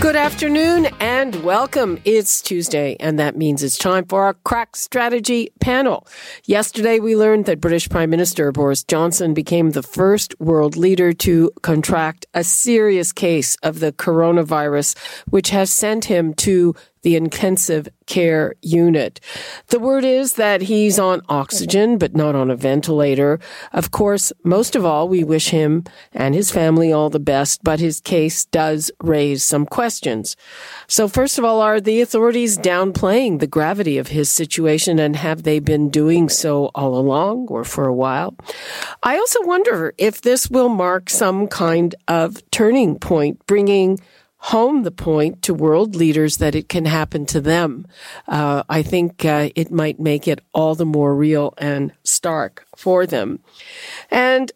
Good afternoon and welcome. It's Tuesday, and that means it's time for our crack strategy panel. Yesterday, we learned that British Prime Minister Boris Johnson became the first world leader to contract a serious case of the coronavirus, which has sent him to the intensive care unit. The word is that he's on oxygen, but not on a ventilator. Of course, most of all, we wish him and his family all the best, but his case does raise some questions. So first of all, are the authorities downplaying the gravity of his situation and have they been doing so all along or for a while? I also wonder if this will mark some kind of turning point, bringing home the point to world leaders that it can happen to them, uh, I think uh, it might make it all the more real and stark for them. And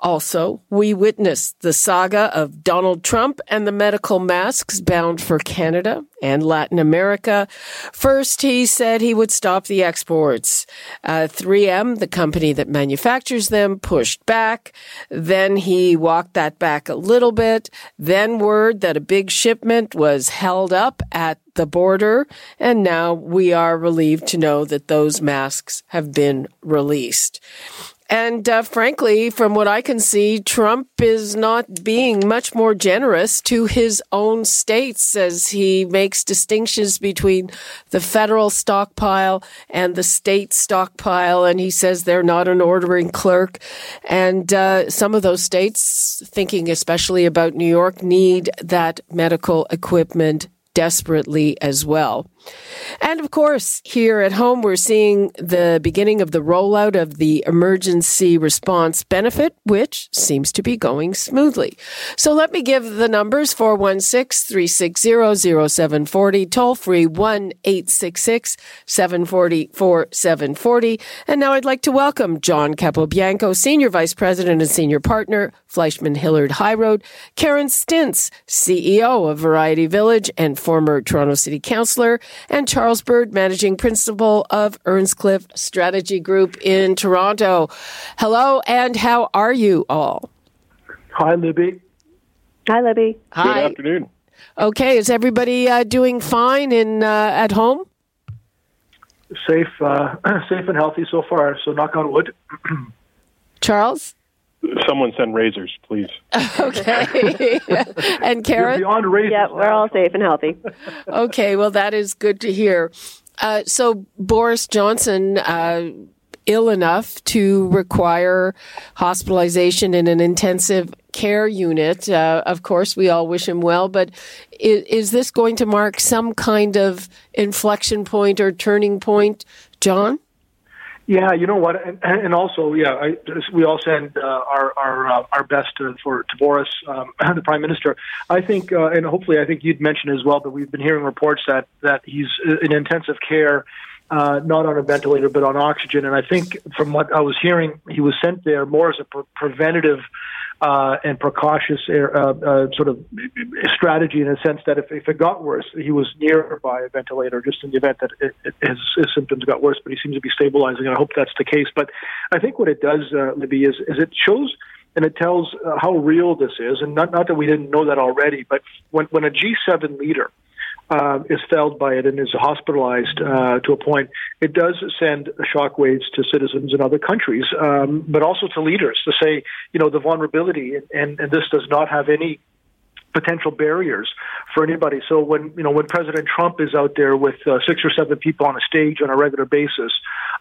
also, we witnessed the saga of Donald Trump and the medical masks bound for Canada and Latin America. First, he said he would stop the exports. Uh, 3M, the company that manufactures them, pushed back. Then he walked that back a little bit. Then word that a big shipment was held up at the border. And now we are relieved to know that those masks have been released. And uh, frankly, from what I can see, Trump is not being much more generous to his own states as he makes distinctions between the federal stockpile and the state stockpile. And he says they're not an ordering clerk. And uh, some of those states, thinking especially about New York, need that medical equipment desperately as well. And of course, here at home, we're seeing the beginning of the rollout of the emergency response benefit, which seems to be going smoothly. So let me give the numbers 416 360 0740, toll free 1 866 740 4740. And now I'd like to welcome John Capobianco, Senior Vice President and Senior Partner, Fleishman Hillard High Road, Karen Stintz, CEO of Variety Village and former Toronto City Councillor, and Charles Bird, Managing Principal of Earnscliffe Strategy Group in Toronto. Hello, and how are you all? Hi, Libby. Hi, Libby. Hi. Good afternoon. Okay, is everybody uh, doing fine in uh, at home? Safe, uh, safe and healthy so far. So knock on wood. Charles? Someone send razors, please. Okay. and Karen? You're beyond razors. Yeah, we're all safe and healthy. Okay, well, that is good to hear. Uh, so, Boris Johnson, uh, ill enough to require hospitalization in an intensive care unit. Uh, of course, we all wish him well, but is, is, this going to mark some kind of inflection point or turning point, John? Yeah, you know what, and, and also, yeah, I, we all send uh, our our uh, our best to, for to Boris, um, the Prime Minister. I think, uh, and hopefully, I think you'd mentioned as well that we've been hearing reports that that he's in intensive care. Uh, not on a ventilator, but on oxygen. And I think from what I was hearing, he was sent there more as a pre- preventative uh, and precautious uh, uh, sort of strategy in a sense that if, if it got worse, he was nearby a ventilator just in the event that it, it, his, his symptoms got worse, but he seems to be stabilizing, and I hope that's the case. But I think what it does, uh, Libby, is, is it shows and it tells uh, how real this is, and not, not that we didn't know that already, but when, when a G7 leader uh, is felled by it and is hospitalized uh, to a point, it does send shockwaves to citizens in other countries, um, but also to leaders to say, you know, the vulnerability, and, and this does not have any potential barriers for anybody. So when you know when President Trump is out there with uh, six or seven people on a stage on a regular basis,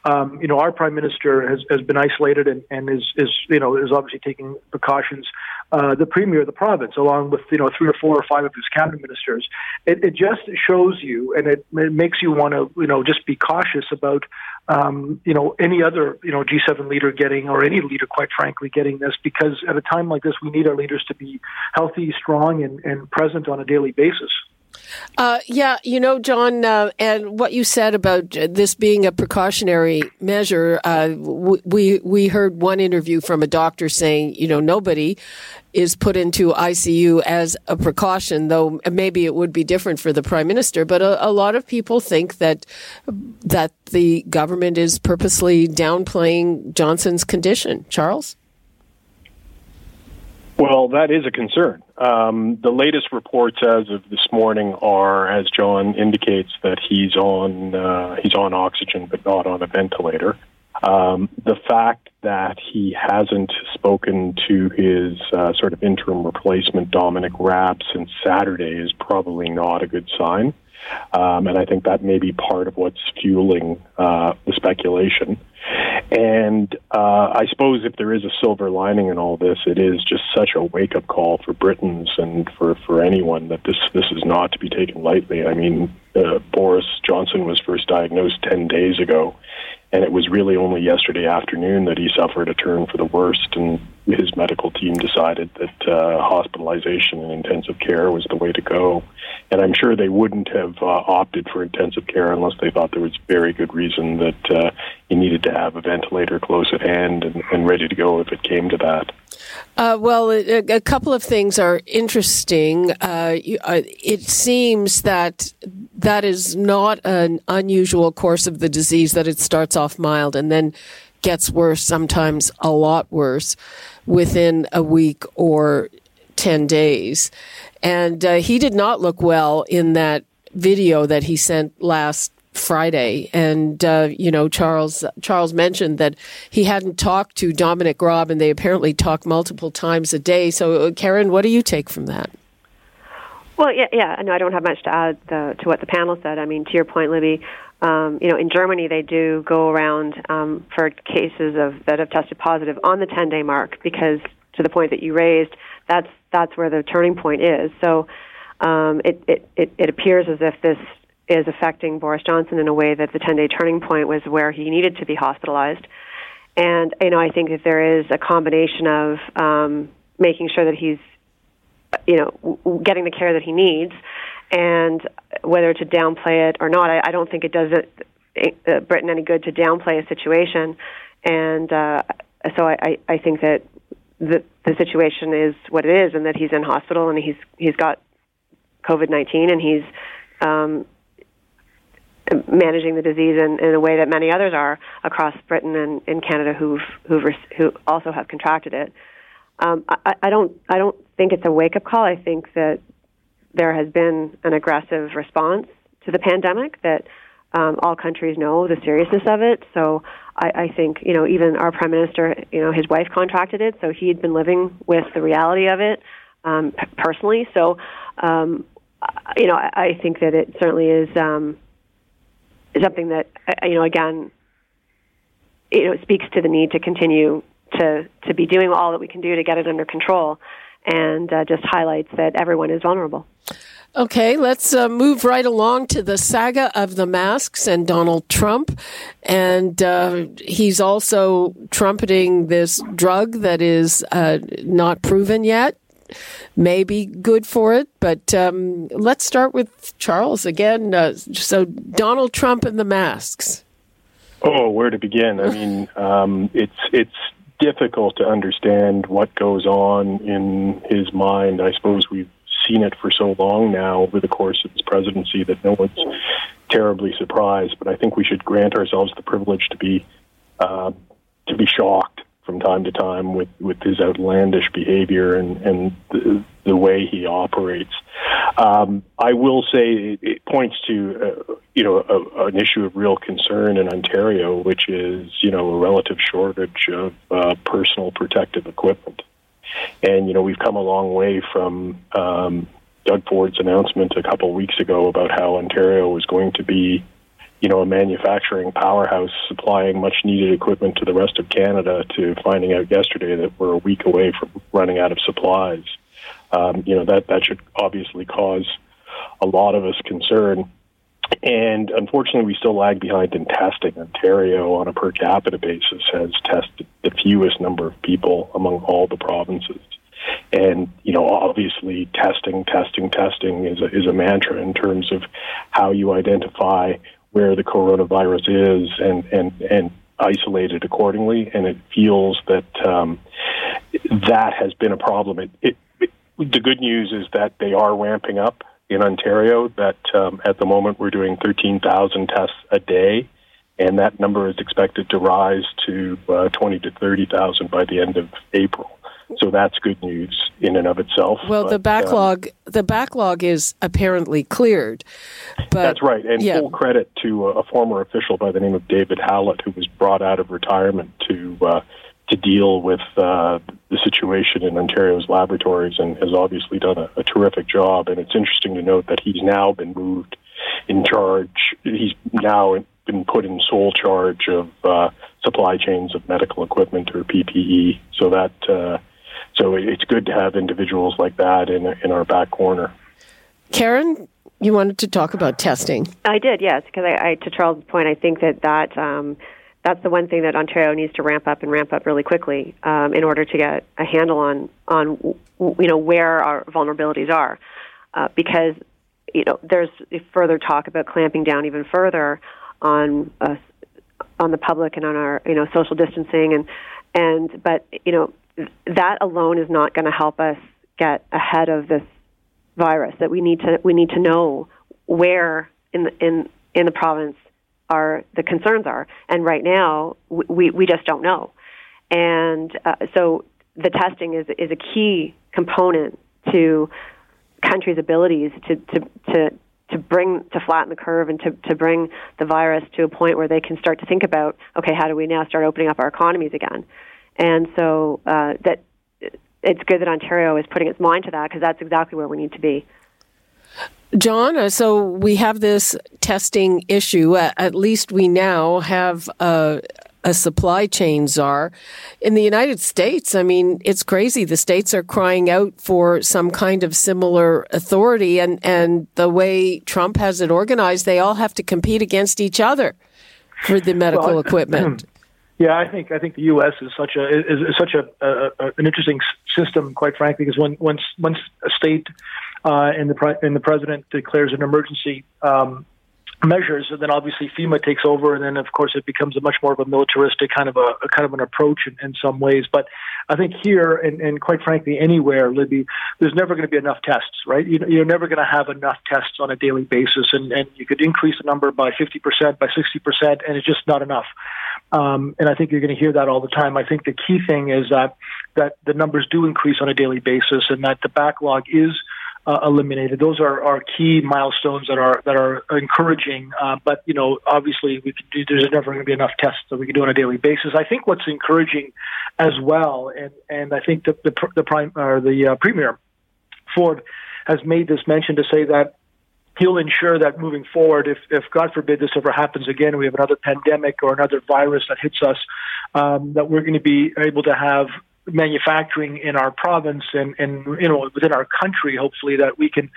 um, you know our Prime Minister has, has been isolated and, and is is you know is obviously taking precautions. Uh, the Premier of the province, along with you know three or four or five of his cabinet ministers, it, it just shows you and it, it makes you want to you know just be cautious about um, you know, any other, you know, G7 leader getting, or any leader, quite frankly, getting this, because at a time like this, we need our leaders to be healthy, strong, and, and present on a daily basis. Uh, yeah, you know, John, uh, and what you said about this being a precautionary measure, uh, we we heard one interview from a doctor saying, you know, nobody is put into ICU as a precaution, though maybe it would be different for the prime minister. But a, a lot of people think that that the government is purposely downplaying Johnson's condition. Charles. Well, that is a concern. Um, the latest reports as of this morning are, as John indicates, that he's on uh, he's on oxygen but not on a ventilator. Um, the fact that he hasn't spoken to his uh, sort of interim replacement, Dominic Raab, since Saturday is probably not a good sign. Um, and I think that may be part of what's fueling uh, the speculation. And uh, I suppose if there is a silver lining in all this, it is just such a wake up call for Britons and for, for anyone that this, this is not to be taken lightly. I mean, uh, Boris Johnson was first diagnosed 10 days ago, and it was really only yesterday afternoon that he suffered a turn for the worst, and his medical team decided that uh, hospitalization and intensive care was the way to go. And I'm sure they wouldn't have uh, opted for intensive care unless they thought there was very good reason that uh, you needed to have a ventilator close at hand and, and ready to go if it came to that. Uh, well, a, a, couple of things are interesting. Uh, you, uh, it seems that that is not an unusual course of the disease, that it starts off mild and then gets worse, sometimes a lot worse, within a week or 10 days. And uh, he did not look well in that video that he sent last Friday, and uh, you know Charles Charles mentioned that he hadn't talked to Dominic Raab, and they apparently talk multiple times a day. So, uh, Karen, what do you take from that? Well, yeah, yeah. No, I don't have much to add uh, to what the panel said. I mean, to your point, Libby. Um, you know, in Germany, they do go around um, for cases of that have tested positive on the 10-day mark because, to the point that you raised, that's that's where the turning point is. So, um, it, it it it appears as if this is affecting Boris Johnson in a way that the 10 day turning point was where he needed to be hospitalized. And, you know, I think that there is a combination of um, making sure that he's, you know, w- getting the care that he needs and whether to downplay it or not. I, I don't think it does it, uh, Britain any good to downplay a situation. And uh, so I, I think that the, the situation is what it is and that he's in hospital and he's, he's got COVID 19 and he's, um, managing the disease in, in a way that many others are across Britain and in Canada who've, who've who also have contracted it. Um, I, I don't I don't think it's a wake up call. I think that there has been an aggressive response to the pandemic that um, all countries know the seriousness of it. So I, I think you know even our prime minister, you know, his wife contracted it, so he'd been living with the reality of it um, p- personally. So um, you know, I, I think that it certainly is. Um, something that uh, you know again you know speaks to the need to continue to to be doing all that we can do to get it under control and uh, just highlights that everyone is vulnerable. Okay, let's uh, move right along to the saga of the masks and Donald Trump. And uh, he's also trumpeting this drug that is uh, not proven yet may be good for it. But um, let's start with Charles again. Uh, so, Donald Trump and the masks. Oh, where to begin? I mean, um, it's it's difficult to understand what goes on in his mind. I suppose we've seen it for so long now over the course of his presidency that no one's terribly surprised. But I think we should grant ourselves the privilege to be uh, to be shocked from time to time with, with his outlandish behavior and, and the, the way he operates. Um, I will say it, points to uh, you know a, an issue of real concern in Ontario, which is you know a relative shortage of uh, personal protective equipment. And you know we've come a long way from um, Doug Ford's announcement a couple of weeks ago about how Ontario was going to be you know, a manufacturing powerhouse supplying much needed equipment to the rest of Canada to finding out yesterday that we're a week away from running out of supplies. Um, you know, that, that should obviously cause a lot of us concern. And unfortunately, we still lag behind in testing. Ontario, on a per capita basis, has tested the fewest number of people among all the provinces. And you know, obviously, testing, testing, testing is a, is a mantra in terms of how you identify where the coronavirus is and and and isolate it accordingly. And it feels that um, that has been a problem. It, it, it, the good news is that they are ramping up in Ontario. That um, at the moment we're doing 13,000 tests a day, and that number is expected to rise to uh, 20 to 30,000 by the end of April. So that's good news in and of itself. Well, but, the backlog um, the backlog is apparently cleared. But, that's right, and yeah. full credit to a, former official by the name of David Hallett, who was brought out of retirement to uh, to deal with uh, the situation in Ontario's laboratories, and has obviously done a, a terrific job. And it's interesting to note that he's now been moved in charge. He's now been put in sole charge of uh, supply chains of medical equipment or PPE. So that uh, so it's good to have individuals like that in in our back corner. Karen, you wanted to talk about testing. I did, yes, because I, I, to Charles' point, I think that that um, that's the one thing that Ontario needs to ramp up and ramp up really quickly um, in order to get a handle on on you know where our vulnerabilities are, uh, because you know there's further talk about clamping down even further on uh, on the public and on our you know social distancing and and but you know that alone is not going to help us get ahead of this virus. That we need to we need to know where in the, in in the province are the concerns are, and right now we we just don't know, and uh, so the testing is is a key component to countries' abilities to to to to bring to flatten the curve and to, to bring the virus to a point where they can start to think about okay how do we now start opening up our economies again and so uh, that it's good that Ontario is putting its mind to that because that's exactly where we need to be. John, uh, so we have this testing issue. At least we now have a, a, supply chain czar. In the United States, I mean, it's crazy. The states are crying out for some kind of similar authority, and, and the way Trump has it organized, they all have to compete against each other for the medical well, equipment. Yeah, I think I think the U.S. is such a is, is such a, a, a, an interesting system, quite frankly, because when once once a state uh, and the pre- and the president declares an emergency um, measures, and then obviously FEMA takes over, and then of course it becomes a much more of a militaristic kind of a, a kind of an approach in, in, some ways. But I think here, and, and quite frankly, anywhere, Libby, there's never going to be enough tests, right? You, you're never going to have enough tests on a daily basis, and, and you could increase the number by 50%, by 60%, and it's just not enough. Um, and I think you're going to hear that all the time. I think the key thing is that that the numbers do increase on a daily basis, and that the backlog is uh, eliminated. Those are, are key milestones that are that are encouraging. Uh, but you know, obviously, we can do, there's never going to be enough tests that we can do on a daily basis. I think what's encouraging as well, and and I think the the, the prime or the uh, premier Ford has made this mention to say that he'll ensure that moving forward, if, if God forbid this ever happens again, we have another pandemic or another virus that hits us, um, that we're going to be able to have manufacturing in our province and, and you know within our country hopefully that we can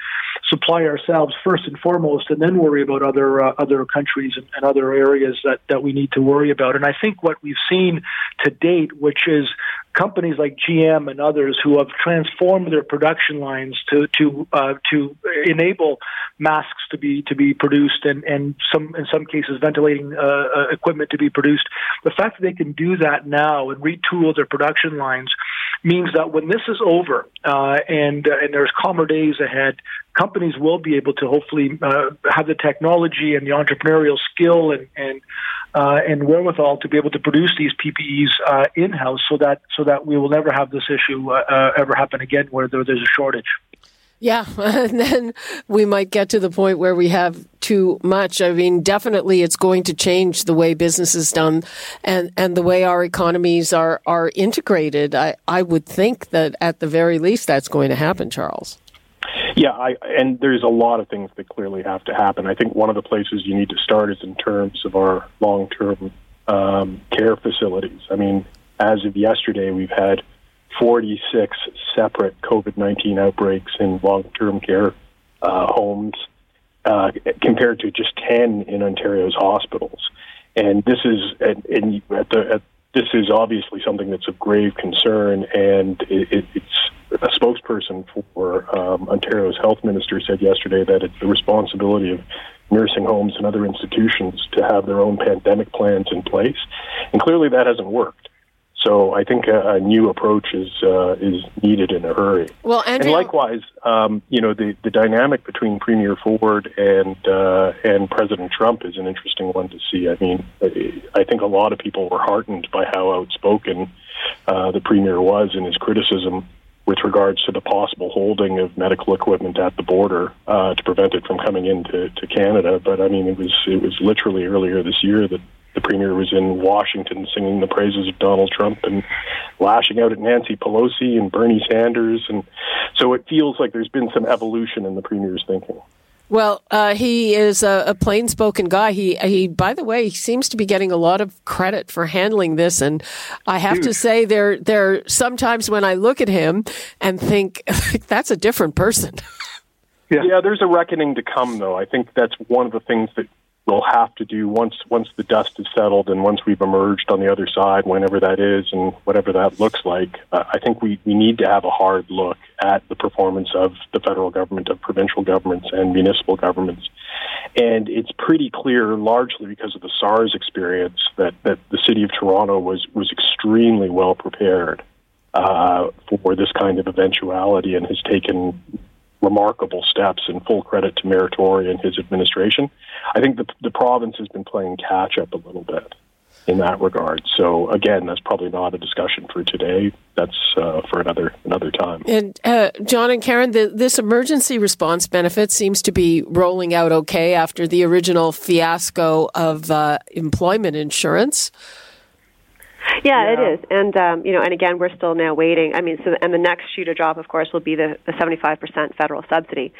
supply ourselves first and foremost and then worry about other uh, other countries and, and other areas that that we need to worry about. And I think what we've seen to date which is companies like GM and others who have transformed their production lines to to uh, to enable masks to be to be produced and and some in some cases ventilating uh, uh, equipment to be produced. The fact that they can do that now and retool their production lines means that when this is over uh, and uh, and there's calmer days ahead, companies will be able to hopefully uh, have the technology and the entrepreneurial skill and and uh, and wherewithal to be able to produce these PPEs uh, in house, so that so that we will never have this issue uh, uh, ever happen again, where there, there's a shortage. Yeah, and then we might get to the point where we have too much. I mean, definitely it's going to change the way business is done and, and the way our economies are, are integrated. I, I would think that at the very least that's going to happen, Charles. Yeah, I, and there's a lot of things that clearly have to happen. I think one of the places you need to start is in terms of our long term um, care facilities. I mean, as of yesterday, we've had 46 separate COVID 19 outbreaks in long term care uh, homes uh, compared to just 10 in Ontario's hospitals. And this is at, the, at this is obviously something that's of grave concern, and it, it, it's a spokesperson for um, Ontario's health minister said yesterday that it's the responsibility of nursing homes and other institutions to have their own pandemic plans in place, and clearly that hasn't worked. So I think a, a new approach is uh, is needed in a hurry. Well, Andrea, and likewise, um, you know, the, the dynamic between Premier Ford and uh, and President Trump is an interesting one to see. I mean, I think a lot of people were heartened by how outspoken uh, the Premier was in his criticism with regards to the possible holding of medical equipment at the border uh, to prevent it from coming into to Canada. But I mean, it was it was literally earlier this year that the premier was in Washington singing the praises of Donald Trump and lashing out at Nancy Pelosi and Bernie Sanders, and so it feels like there's been some evolution in the premier's thinking. Well, uh, he is a, a plain-spoken guy. He, he, by the way, he seems to be getting a lot of credit for handling this. And I have Huge. to say, there, there sometimes when I look at him and think that's a different person. Yeah. yeah, there's a reckoning to come, though. I think that's one of the things that we'll have to do once once the dust is settled and once we've emerged on the other side, whenever that is and whatever that looks like. Uh, I think we, we need to have a hard look at the performance of the federal government, of provincial governments, and municipal governments. And it's pretty clear, largely because of the SARS experience, that, that the city of Toronto was was extremely well prepared uh, for this kind of eventuality and has taken remarkable steps and full credit to Tory and his administration. I think the, the province has been playing catch up a little bit in that regard. So again, that's probably not a discussion for today. That's uh, for another another time. And uh, John and Karen, the, this emergency response benefit seems to be rolling out okay after the original fiasco of uh, employment insurance. Yeah, yeah, it is, and um, you know, and again, we're still now waiting. I mean, so and the next shoe to drop, of course, will be the the seventy five percent federal subsidy,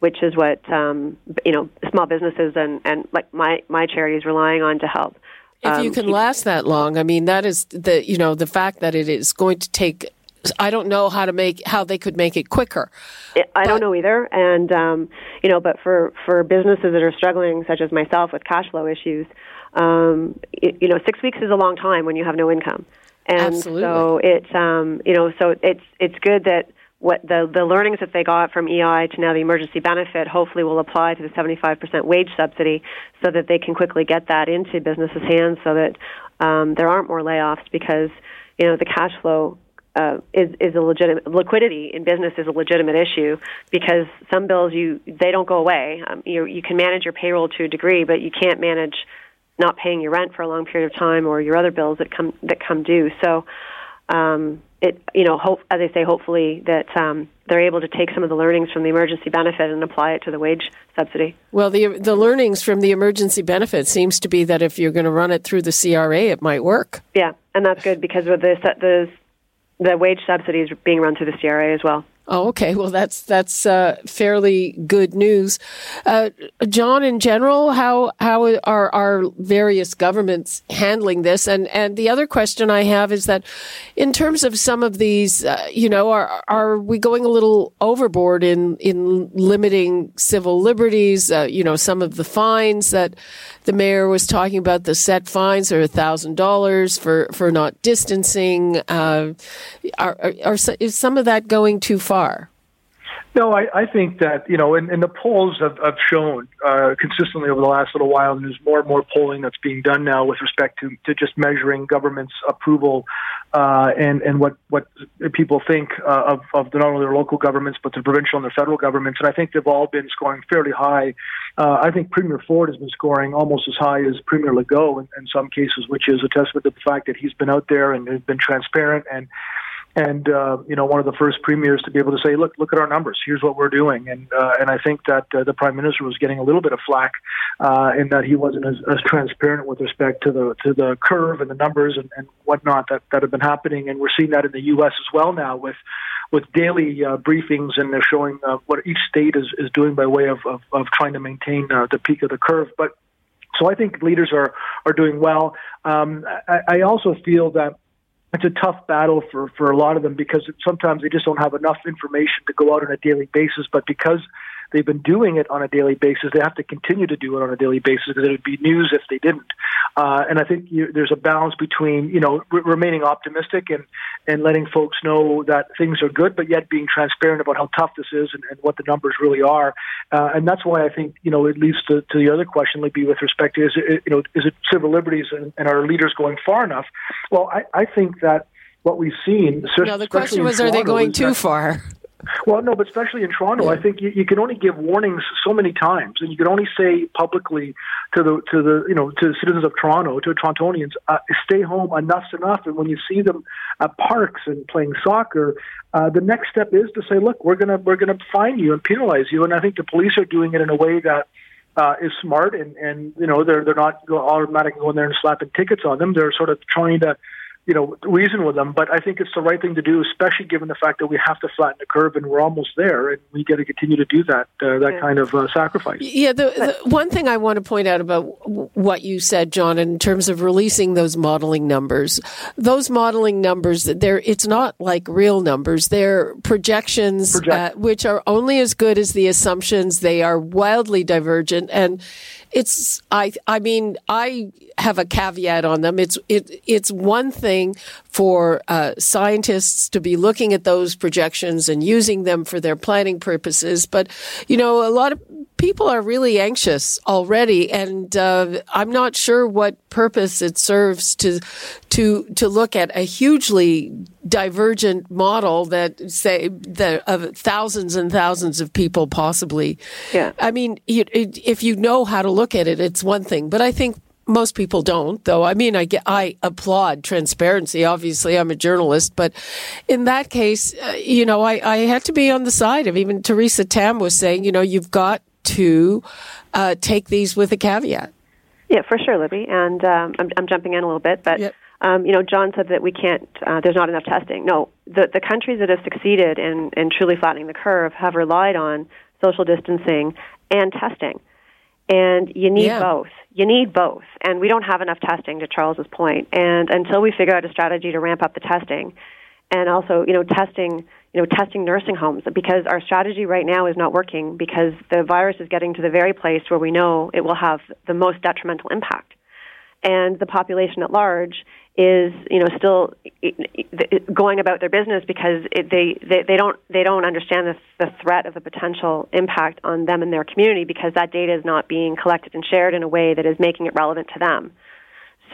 which is what um, you know small businesses and and like my my charity is relying on to help. If um, you can keep- last that long, I mean, that is the you know the fact that it is going to take. I don't know how to make how they could make it quicker. I but, don't know either, and um, you know, but for for businesses that are struggling, such as myself, with cash flow issues um, it, you know, six weeks is a long time when you have no income, and Absolutely. so it's um, you know, so it's it's good that what the the learnings that they got from EI to now the emergency benefit hopefully will apply to the 75% wage subsidy, so that they can quickly get that into businesses' hands, so that um, there aren't more layoffs because you know the cash flow uh, is is a legitimate liquidity in business is a legitimate issue because some bills you they don't go away. Um, you you can manage your payroll to a degree, but you can't manage not paying your rent for a long period of time or your other bills that come that come due. So um, it you know hope as I say hopefully that um, they're able to take some of the learnings from the emergency benefit and apply it to the wage subsidy. Well, the the learnings from the emergency benefit seems to be that if you're going to run it through the CRA, it might work. Yeah, and that's good because with the the the wage subsidy is being run through the CRA as well. Oh, okay. Well, that's that's uh, fairly good news. Uh, John, in general, how how are our various governments handling this? And and the other question I have is that, in terms of some of these, uh, you know, are are we going a little overboard in in limiting civil liberties? Uh, you know, some of the fines that the mayor was talking about, the set fines thousand dollars for for not distancing. Uh, are, are, are is some of that going too far? No, I, I think that you know, and, and the polls have, have shown uh, consistently over the last little while, and there's more and more polling that's being done now with respect to, to just measuring government's approval uh, and and what what people think uh, of of not only their local governments but the provincial and the federal governments. And I think they've all been scoring fairly high. Uh, I think Premier Ford has been scoring almost as high as Premier Legault in, in some cases, which is a testament to the fact that he's been out there and has been transparent and and uh, you know one of the first premiers to be able to say, look, look at our numbers. Here's what we're doing. And uh, and I think that uh, the prime minister was getting a little bit of flack uh, in that he wasn't as, as transparent with respect to the to the curve and the numbers and, and whatnot that that have been happening. And we're seeing that in the U.S. as well now with with daily uh, briefings and they're showing uh, what each state is, is doing by way of, of, of trying to maintain uh, the peak of the curve. But so I think leaders are are doing well. Um, I, I also feel that it's a tough battle for, for a lot of them because sometimes they just don't have enough information to go out on a daily basis. But because they've been doing it on a daily basis. They have to continue to do it on a daily basis because it would be news if they didn't. Uh, and I think you, there's a balance between you know r- remaining optimistic and and letting folks know that things are good, but yet being transparent about how tough this is and, and what the numbers really are. Uh, and that's why I think you know it leads to, to the other question, Libby, with respect to is it you know is it civil liberties and, and are leaders going far enough? Well, I, I think that what we've seen. No, the question was, are they going too far? Well, no, but especially in Toronto, yeah. I think you, you can only give warnings so many times, and you can only say publicly to the to the you know to the citizens of Toronto, to Torontonians, uh, stay home. Enough's enough. And when you see them at parks and playing soccer, uh, the next step is to say, look, we're gonna we're gonna fine you and penalize you. And I think the police are doing it in a way that uh, is smart, and and you know they're they're not automatically going there and slapping tickets on them. They're sort of trying to you know, reason with them. But I think it's the right thing to do, especially given the fact that we have to flatten the curve, and we're almost there, and we got to continue to do that uh, that yeah. kind of uh, sacrifice. Yeah, the, the, one thing I want to point out about what you said, John, in terms of releasing those modeling numbers, those modeling numbers, they're it's not like real numbers; they're projections, Project. uh, which are only as good as the assumptions. They are wildly divergent, and it's I I mean I have a caveat on them. It's it it's one thing for uh, scientists to be looking at those projections and using them for their planning purposes, but you know a lot of people are really anxious already, and uh, I'm not sure what purpose it serves to to to look at a hugely divergent model that say that of thousands and thousands of people possibly. Yeah. I mean, if you know how to look at it, it's one thing, but I think most people don't though i mean i get i applaud transparency obviously i'm a journalist but in that case uh, you know I, I had to be on the side of even Theresa Tam was saying you know you've got to uh, take these with a caveat. Yeah, for sure, Libby. And um, I'm, I'm, jumping in a little bit, but yep. um, you know, John said that we can't. Uh, there's not enough testing. No, the the countries that have succeeded in in truly flattening the curve have relied on social distancing and testing. And you need yeah. both. You need both. And we don't have enough testing, to Charles's point. And until we figure out a strategy to ramp up the testing, and also, you know, testing you know, testing nursing homes because our strategy right now is not working because the virus is getting to the very place where we know it will have the most detrimental impact. And the population at large is, you know, still going about their business because it, they, they they don't they don't understand the, the threat of the potential impact on them and their community because that data is not being collected and shared in a way that is making it relevant to them.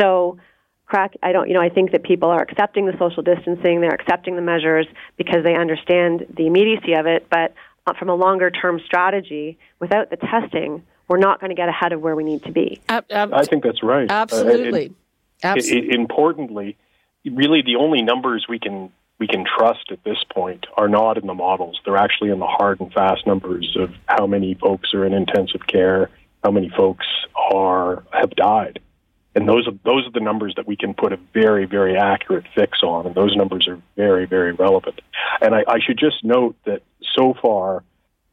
So crack. I don't you know i think that people are accepting the social distancing. They're accepting the measures because they understand the immediacy of it. But uh, from a longer term strategy without the testing we're not going to get ahead of where we need to be. Ab- ab- i think that's right. Absolutely uh, absolutely. it, importantly really the only numbers we can we can trust at this point are not in the models. They're actually in the hard and fast numbers of how many folks are in intensive care how many folks are have died and those are those are the numbers that we can put a very very accurate fix on, and those numbers are very very relevant. And I, I should just note that so far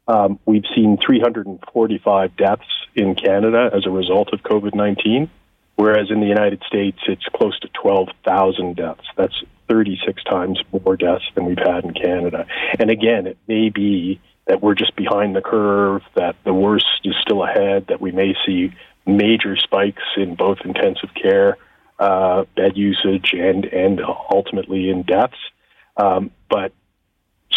um, we've seen 345 deaths in Canada as a result of COVID 19, whereas in the United States it's close to 12,000 deaths. That's 36 times more deaths than we've had in Canada. And again, it may be that we're just behind the curve, that the worst is still ahead, that we may see major spikes in both intensive care uh, bed usage and and ultimately in deaths. Um, but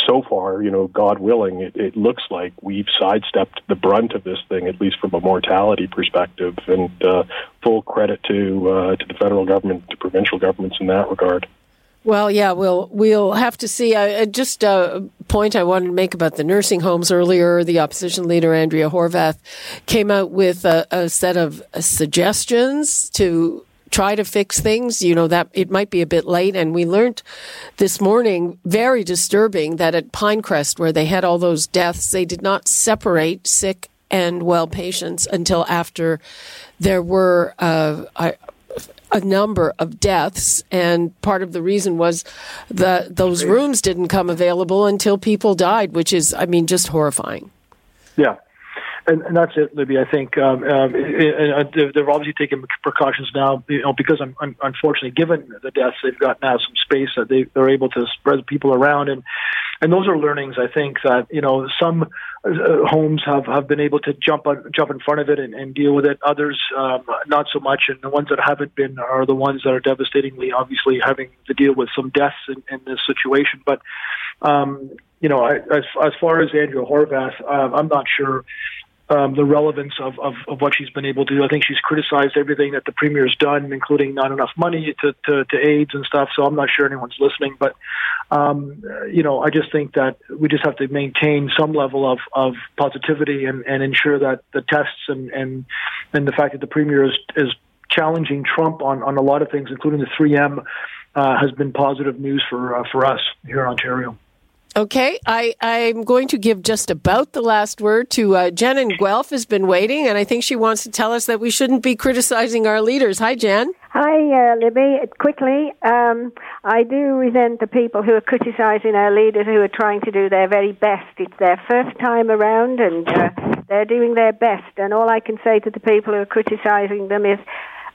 so far, you know, God willing, it, it, looks like we've sidestepped the brunt of this thing, at least from a mortality perspective. And uh, full credit to uh, to the federal government, to provincial governments in that regard. Well, yeah, we'll we'll have to see. Uh, just a point I wanted to make about the nursing homes earlier. The opposition leader Andrea Horwath came out with a, a set of suggestions to try to fix things. You know that it might be a bit late, and we learned this morning very disturbing that at Pinecrest, where they had all those deaths, they did not separate sick and well patients until after there were uh, a number of deaths, and part of the reason was that those rooms didn't come available until people died, which is, I mean, just horrifying. Yeah. And, and that's it, Libby. I think um, um, they're obviously taking precautions now, you know, because un- unfortunately, given the deaths, they've got now some space that they they're able to spread people around, and and those are learnings. I think that you know some uh, homes have, have been able to jump on, jump in front of it and, and deal with it. Others um, not so much, and the ones that haven't been are the ones that are devastatingly, obviously, having to deal with some deaths in, in this situation. But um, you know, I, as as far as Andrew Horwath, uh, I'm not sure um, the relevance of, of, of what she's been able to do. I think she's criticized everything that the premier's done, including not enough money to, to, to AIDS and stuff. So I'm not sure anyone's listening. But, um, you know, I just think that we just have to maintain some level of, of positivity and, and ensure that the tests and, and, and the fact that the premier is, is challenging Trump on, on a lot of things, including the 3M, uh, has been positive news for, uh, for us here in Ontario. Okay, I, I'm going to give just about the last word to uh, Jen and Guelph has been waiting, and I think she wants to tell us that we shouldn't be criticizing our leaders. Hi, Jen. Hi, uh, Libby. Quickly, um, I do resent the people who are criticizing our leaders who are trying to do their very best. It's their first time around, and uh, they're doing their best. And all I can say to the people who are criticizing them is,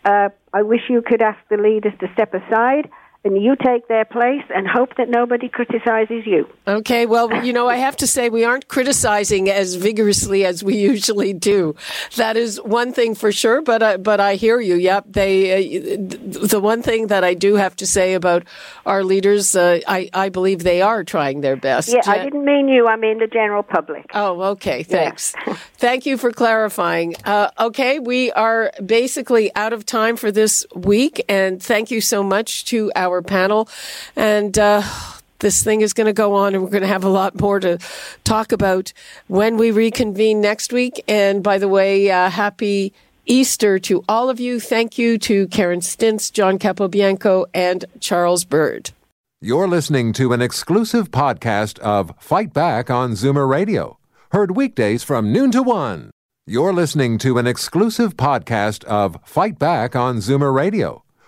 uh, I wish you could ask the leaders to step aside and you take their place and hope that nobody criticizes you. Okay, well, you know, I have to say we aren't criticizing as vigorously as we usually do. That is one thing for sure, but I, but I hear you. Yep, they uh, the one thing that I do have to say about our leaders, uh, I I believe they are trying their best. Yeah, I didn't mean you. I mean the general public. Oh, okay. Thanks. Yeah. Thank you for clarifying. Uh, okay, we are basically out of time for this week, and thank you so much to our our panel. And, uh, this thing is going to go on and we're going to have a lot more to talk about when we reconvene next week. And by the way, uh, happy Easter to all of you. Thank you to Karen Stintz, John Capobianco, and Charles Bird. You're listening to an exclusive podcast of Fight Back on Zoomer Radio, heard weekdays from noon to one. You're listening to an exclusive podcast of Fight Back on Zoomer Radio